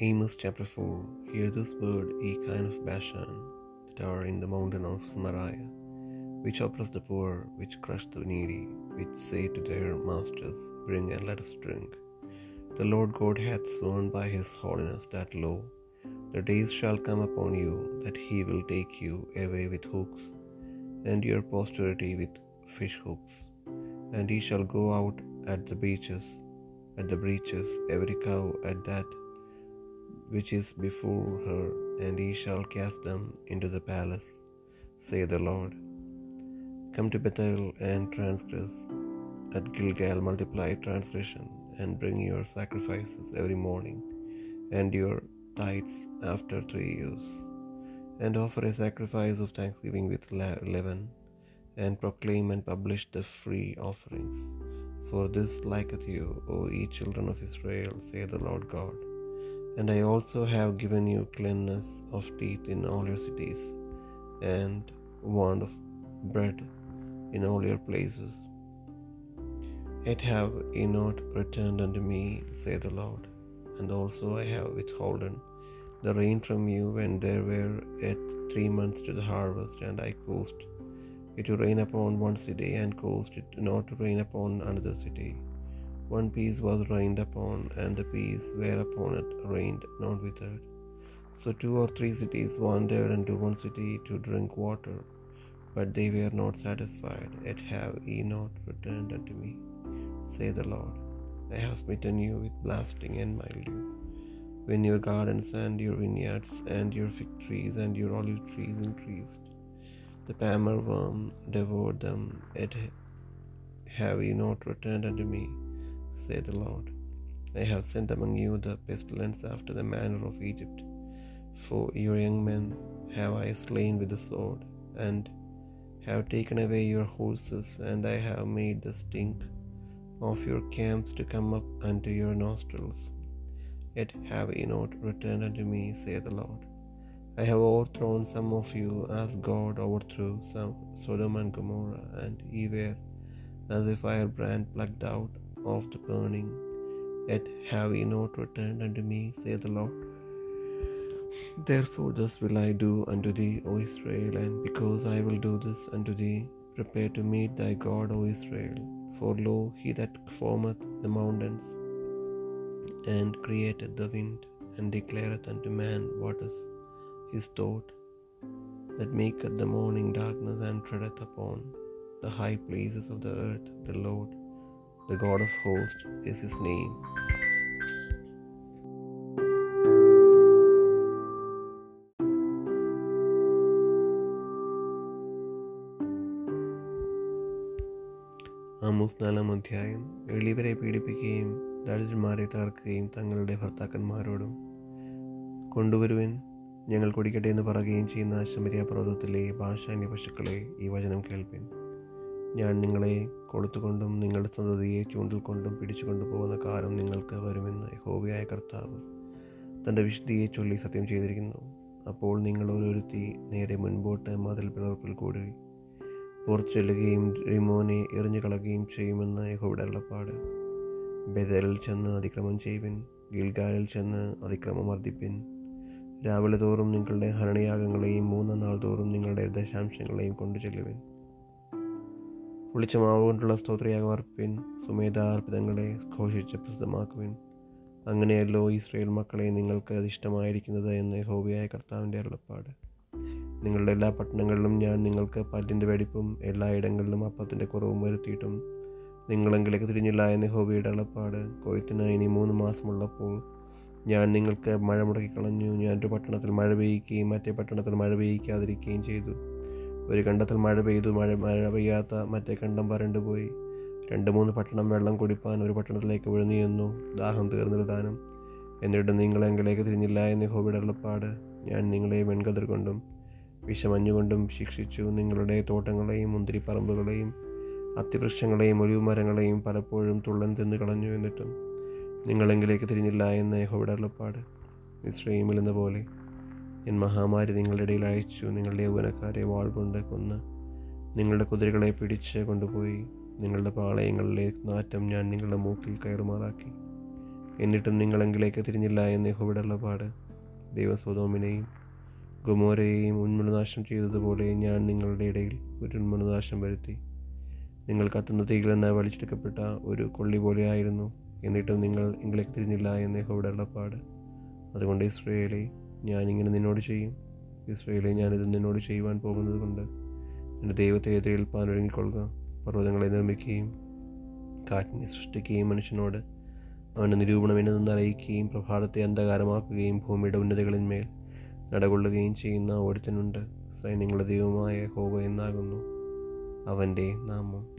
Amos chapter 4 Hear this word, ye kind of Bashan, that are in the mountain of Samaria, which oppress the poor, which crush the needy, which say to their masters, Bring and let us drink. The Lord God hath sworn by his holiness that, lo, the days shall come upon you that he will take you away with hooks, and your posterity with fish hooks. And ye shall go out at the beaches, at the breaches, every cow at that which is before her, and ye shall cast them into the palace, saith the Lord. Come to Bethel and transgress, at Gilgal multiply transgression, and bring your sacrifices every morning, and your tithes after three years, and offer a sacrifice of thanksgiving with leaven, and proclaim and publish the free offerings. For this liketh you, O ye children of Israel, saith the Lord God. And I also have given you cleanness of teeth in all your cities, and want of bread in all your places. Yet have ye not returned unto me, saith the Lord. And also I have withholden the rain from you when there were yet three months to the harvest, and I caused it to rain upon one city, and caused it not to rain upon another city. One piece was rained upon, and the piece whereupon it rained not withered. So two or three cities wandered unto one city to drink water, but they were not satisfied. Yet have ye not returned unto me, saith the Lord. I have smitten you with blasting and mildew. When your gardens and your vineyards and your fig trees and your olive trees increased, the palmer worm devoured them. Yet have ye not returned unto me, saith the Lord. I have sent among you the pestilence after the manner of Egypt. For your young men have I slain with the sword, and have taken away your horses, and I have made the stink of your camps to come up unto your nostrils. Yet have ye not returned unto me, saith the Lord. I have overthrown some of you as God overthrew some Sodom and Gomorrah, and ye were as a firebrand plucked out of the burning. Yet have ye not returned unto me, saith the Lord. Therefore thus will I do unto thee, O Israel, and because I will do this unto thee, prepare to meet thy God, O Israel. For lo, he that formeth the mountains, and createth the wind, and declareth unto man what is his thought, that maketh the morning darkness, and treadeth upon the high places of the earth, the Lord, the God of hosts is his name. Amos നാലാം അധ്യായം. എളിവരെ പീഡിപ്പിക്കുകയും ദരിദ്രന്മാരെ തകർക്കുകയും തങ്ങളുടെ ഭർത്താക്കന്മാരോടും കൊണ്ടുവരുവൻ. ഞങ്ങൾ കുടിക്കട്ടെ എന്ന് പറയുകയും ചെയ്യുന്ന ശമരിയ പർവതത്തിലെ ഭാഷാന്യ പശുക്കളെ ഈ വചനം കേൾപ്പിൻ. ഞാൻ നിങ്ങളെ കൊളുത്തുകൊണ്ടും നിങ്ങളുടെ സന്തതിയെ ചൂണ്ടിൽ കൊണ്ടും പിടിച്ചു കൊണ്ടുപോകുന്ന കാലം നിങ്ങൾക്ക് വരുമെന്ന് ഹോബിയായ കർത്താവ് തന്റെ വിശുദ്ധിയെ ചൊല്ലി സത്യം ചെയ്തിരിക്കുന്നു. അപ്പോൾ നിങ്ങൾ ഓരോരുത്തി നേരെ മുൻപോട്ട് മതിൽ പിളർപ്പിൽ കൂടി പുറത്തു ചെല്ലുകയും റിമോനെ എറിഞ്ഞു കളയുകയും ചെയ്യുമെന്ന് യഹോയുടെ അരുളപ്പാട്. ബദലിൽ ചെന്ന് അതിക്രമം ചെയ്യുവിൻ ഗിൽഗാലിൽ ചെന്ന് അതിക്രമം വർദ്ധിപ്പിൻ. രാവിലെ തോറും നിങ്ങളുടെ ഹരണയാഗങ്ങളെയും മൂന്നാം നാൾ തോറും നിങ്ങളുടെ ദശാംശങ്ങളെയും കൊണ്ടു ചെല്ലുവിൻ പുളിച്ച മാവ് കൊണ്ടുള്ള സ്തോത്രയാഗം അർപ്പിൻ. സുമേധാർപ്പിതങ്ങളെ ഘോഷിച്ച് പ്രസിദ്ധമാക്കുവിൻ. അങ്ങനെയല്ലോ ഇസ്രയേൽ മക്കളെ നിങ്ങൾക്ക് അത് ഇഷ്ടമായിരിക്കുന്നത് എന്ന് ഹോബിയായ കർത്താവിന്റെ അരുളപ്പാട്. നിങ്ങളുടെ എല്ലാ പട്ടണങ്ങളിലും ഞാൻ നിങ്ങൾക്ക് പല്ലിന്റെ വെടിപ്പും എല്ലായിടങ്ങളിലും അപ്പത്തിന്റെ കുറവും വരുത്തിയിട്ടും നിങ്ങളെങ്കിലേക്ക് തിരിഞ്ഞില്ല എന്ന് ഹോബിയുടെ അളപ്പാട് കൊയ്ത്തിന് ഇനി മൂന്ന് മാസമുള്ളപ്പോൾ ഞാൻ നിങ്ങൾക്ക് മഴ മുടക്കിക്കളഞ്ഞു ഞാൻ ഒരു പട്ടണത്തിൽ മഴ പെയ്യുകയും മറ്റേ പട്ടണത്തിൽ മഴ പെയ്യിക്കാതിരിക്കുകയും ചെയ്തു. ഒരു കണ്ടത്തിൽ മഴ പെയ്തു മഴ മഴ പെയ്യാത്ത മറ്റേ കണ്ടം വരണ്ടുപോയി രണ്ട് മൂന്ന് പട്ടണം വെള്ളം കുടിപ്പാൻ ഒരു പട്ടണത്തിലേക്ക് വിഴുന്നു ചെന്നു ദാഹം ദാനം എന്നിട്ട് നിങ്ങളെങ്കിലേക്ക് തിരിഞ്ഞില്ല എന്ന് ഹോബിയുടെ അളപ്പാട് ഞാൻ നിങ്ങളെ വെൺകതിർ കൊണ്ടും വിഷമഞ്ഞുകൊണ്ടും ശിക്ഷിച്ചു. നിങ്ങളുടെ തോട്ടങ്ങളെയും മുന്തിരിപ്പറമ്പുകളെയും അത്തിവൃക്ഷങ്ങളെയും ഒലിവുമരങ്ങളെയും പലപ്പോഴും തുള്ളൻ തിന്നു കളഞ്ഞു എന്നിട്ടും നിങ്ങളെങ്കിലേക്ക് തിരിഞ്ഞില്ല എന്ന് ഹോബിയുടെ അളപ്പാട് ഇസ്രയേമിൽ എന്ന പോലെ ഞാൻ മഹാമാരി നിങ്ങളുടെ ഇടയിൽ അയച്ചു. നിങ്ങളുടെ യൗവനക്കാരെ വാൾ കൊണ്ട് കൊന്ന് നിങ്ങളുടെ കുതിരകളെ പിടിച്ച് കൊണ്ടുപോയി. നിങ്ങളുടെ പാളയങ്ങളിലെ നാറ്റം ഞാൻ നിങ്ങളുടെ മൂക്കിൽ കയറുമാറാക്കി. എന്നിട്ടും നിങ്ങളെങ്കിലേക്ക് തിരിഞ്ഞില്ല എന്ന് യഹോവയുടെ പാട് ദൈവസ്വതോമിനെയും ഗുമോരയെയും ഉന്മണനാശം ചെയ്തതുപോലെ ഞാൻ നിങ്ങളുടെ ഇടയിൽ ഒരു ഉന്മണനാശം വരുത്തി. നിങ്ങൾ കത്തുന്ന തീകളെന്നായി വലിച്ചെടുക്കപ്പെട്ട ഒരു കൊള്ളി പോലെയായിരുന്നു. എന്നിട്ടും നിങ്ങൾ എങ്കിലേക്ക് തിരിഞ്ഞില്ല എന്ന് യഹോവയുടെ പാട് അതുകൊണ്ട് ഇസ്രയേലെ ഞാനിങ്ങനെ നിന്നോട് ചെയ്യും. ഇസ്രയേലെ ഞാനിത് നിന്നോട് ചെയ്യുവാൻ പോകുന്നത് കൊണ്ട് എന്റെ ദൈവത്തെ എതിരേൽപ്പാൻ ഒരുങ്ങിക്കൊള്ളുക. പർവതങ്ങളെ നിർമ്മിക്കുകയും കാറ്റിനെ സൃഷ്ടിക്കുകയും മനുഷ്യനോട് അവന്റെ നിരൂപണം എന്നതെന്ന് അറിയിക്കുകയും പ്രഭാതത്തെ അന്ധകാരമാക്കുകയും ഭൂമിയുടെ ഉന്നതികളിന്മേൽ നടകൊള്ളുകയും ചെയ്യുന്ന ഓടിത്തനുണ്ട് സൈന്യങ്ങളുടെ ദൈവമായ ഹോവ എന്നാകുന്നു. അവന്റെ നാമം